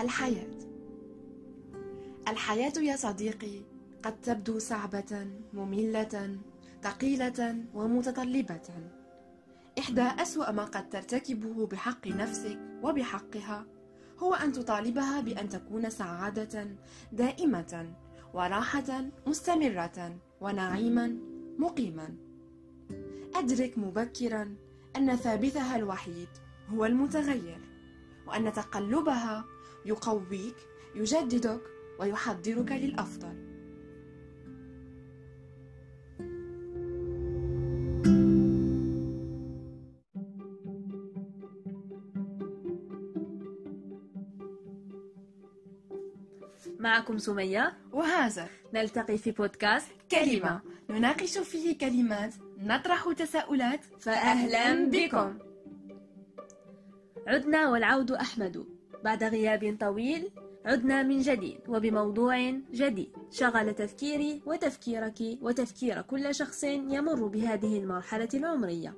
الحياة. الحياة. يا صديقي قد تبدو صعبة مملة ثقيلة ومتطلبة. إحدى أسوأ ما قد ترتكبه بحق نفسك وبحقها هو أن تطالبها بأن تكون سعادة دائمة وراحة مستمرة ونعيما مقيما. أدرك مبكرا أن ثابتها الوحيد هو المتغير وأن تقلبها يقويك يجددك ويحضرك للأفضل. معكم سمية. وهاجر نلتقي في بودكاست كلمة. نناقش فيه كلمات نطرح تساؤلات فأهلا بكم. عدنا والعود أحمد. بعد غياب طويل عدنا من جديد وبموضوع جديد. شغل تفكيري وتفكيرك وتفكير كل شخص يمر بهذه المرحلة العمرية.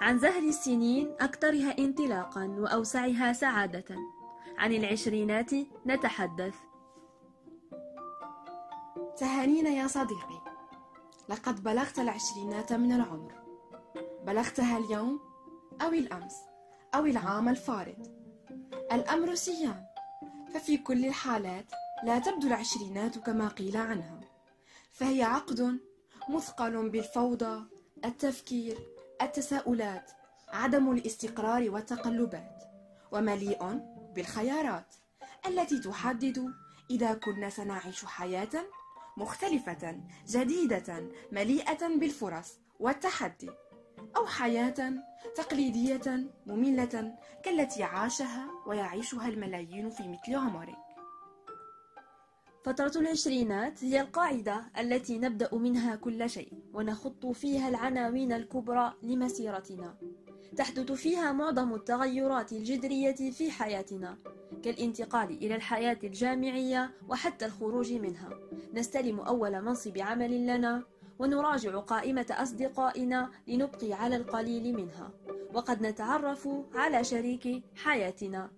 عن زهر السنين أكثرها انطلاقا وأوسعها سعادة. عن العشرينات نتحدث. تهانينا يا صديقي. لقد بلغت العشرينات من العمر. بلغتها اليوم أو الأمس أو العام الفارط الأمر سيان ففي كل الحالات لا تبدو العشرينات كما قيل عنها. فهي عقد مثقل بالفوضى التفكير التساؤلات عدم الاستقرار والتقلبات ومليء بالخيارات التي تحدد إذا كنا سنعيش حياة مختلفة جديدة مليئة بالفرص والتحدي. أو حياة تقليدية مملة كالتي عاشها ويعيشها الملايين في مثل عمرك. فترة العشرينات هي القاعدة التي نبدأ منها كل شيء ونخط فيها العناوين الكبرى لمسيرتنا. تحدث فيها معظم التغيرات الجذرية في حياتنا كالانتقال إلى الحياة الجامعية وحتى الخروج منها. نستلم أول منصب عمل لنا ونراجع قائمة أصدقائنا لنبقي على القليل منها. وقد نتعرف على شريك حياتنا.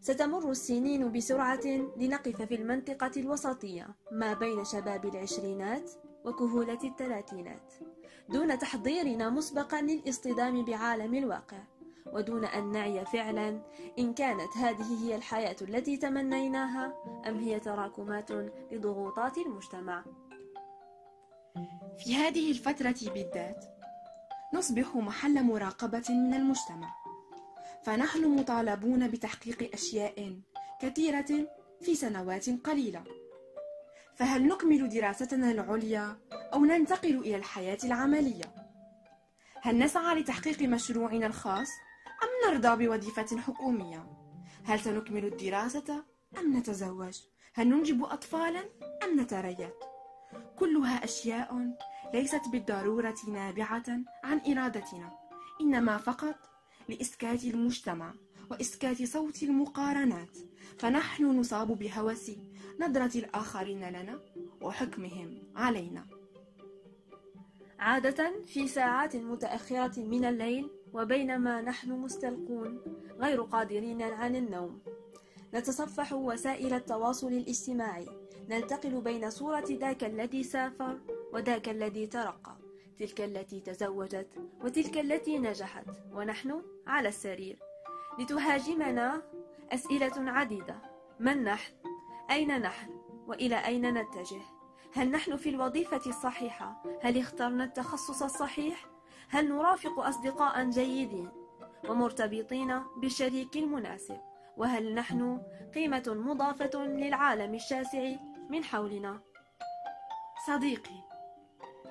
ستمر السنين بسرعة لنقف في المنطقة الوسطية ما بين شباب العشرينات وكهولة الثلاثينات. دون تحضيرنا مسبقا للاصطدام بعالم الواقع. ودون أن نعي فعلا إن كانت هذه هي الحياة التي تمنيناها أم هي تراكمات لضغوطات المجتمع؟ في هذه الفترة بالذات نصبح محل مراقبة من المجتمع فنحن مطالبون بتحقيق أشياء كثيرة في سنوات قليلة فهل نكمل دراستنا العليا أو ننتقل إلى الحياة العملية؟ هل نسعى لتحقيق مشروعنا الخاص أم نرضى بوظيفة حكومية؟ هل سنكمل الدراسة أم نتزوج؟ هل ننجب أطفالا أم نتريث؟ كلها أشياء ليست بالضرورة نابعة عن إرادتنا إنما فقط لإسكات المجتمع وإسكات صوت المقارنات فنحن نصاب بهوس نظرة الآخرين لنا وحكمهم علينا. عادة في ساعات متأخرة من الليل وبينما نحن مستلقون غير قادرين عن النوم نتصفح وسائل التواصل الاجتماعي ننتقل بين صورة ذاك الذي سافر وذاك الذي ترقى تلك التي تزوجت وتلك التي نجحت ونحن على السرير لتهاجمنا أسئلة عديدة من نحن؟ أين نحن؟ وإلى أين نتجه؟ هل نحن في الوظيفة الصحيحة؟ هل اخترنا التخصص الصحيح؟ هل نرافق أصدقاء جيدين ومرتبطين بالشريك المناسب؟ وهل نحن قيمة مضافة للعالم الشاسع من حولنا؟ صديقي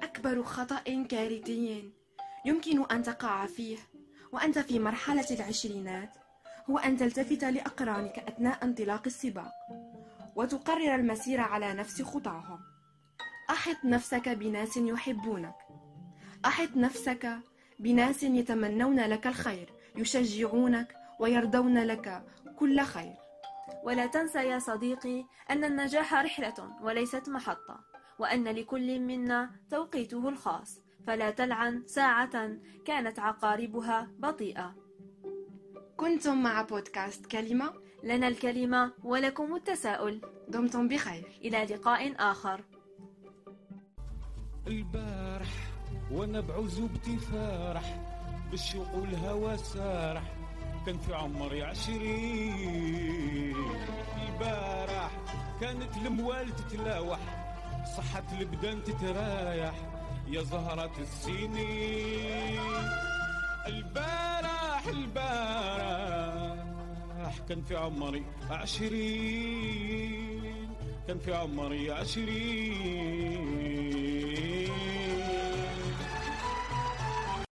أكبر خطأ كارثي يمكن أن تقع فيه وأنت في مرحلة العشرينات. هو أن تلتفت لأقرانك أثناء انطلاق السباق وتقرر المسير على نفس خطاهم. أحط نفسك بناس يحبونك. أحط نفسك بناس يتمنون لك الخير يشجعونك ويرضون لك كل خير. ولا تنسى يا صديقي أن النجاح رحلة وليست محطة وأن لكل منا توقيته الخاص فلا تلعن ساعة كانت عقاربها بطيئة. كنتم مع بودكاست كلمة؟ لنا الكلمة ولكم التساؤل. دمتم بخير. إلى لقاء آخر. البارح وأنا بعزوبتي فارح بالشوق والهوى سارح. كان في عمري عشرين. البارح كانت الموال تتلاوح صحة البدان تترايح. يا زهرة السنين. البارح البارح كان في عمري عشرين. كان في عمري عشرين.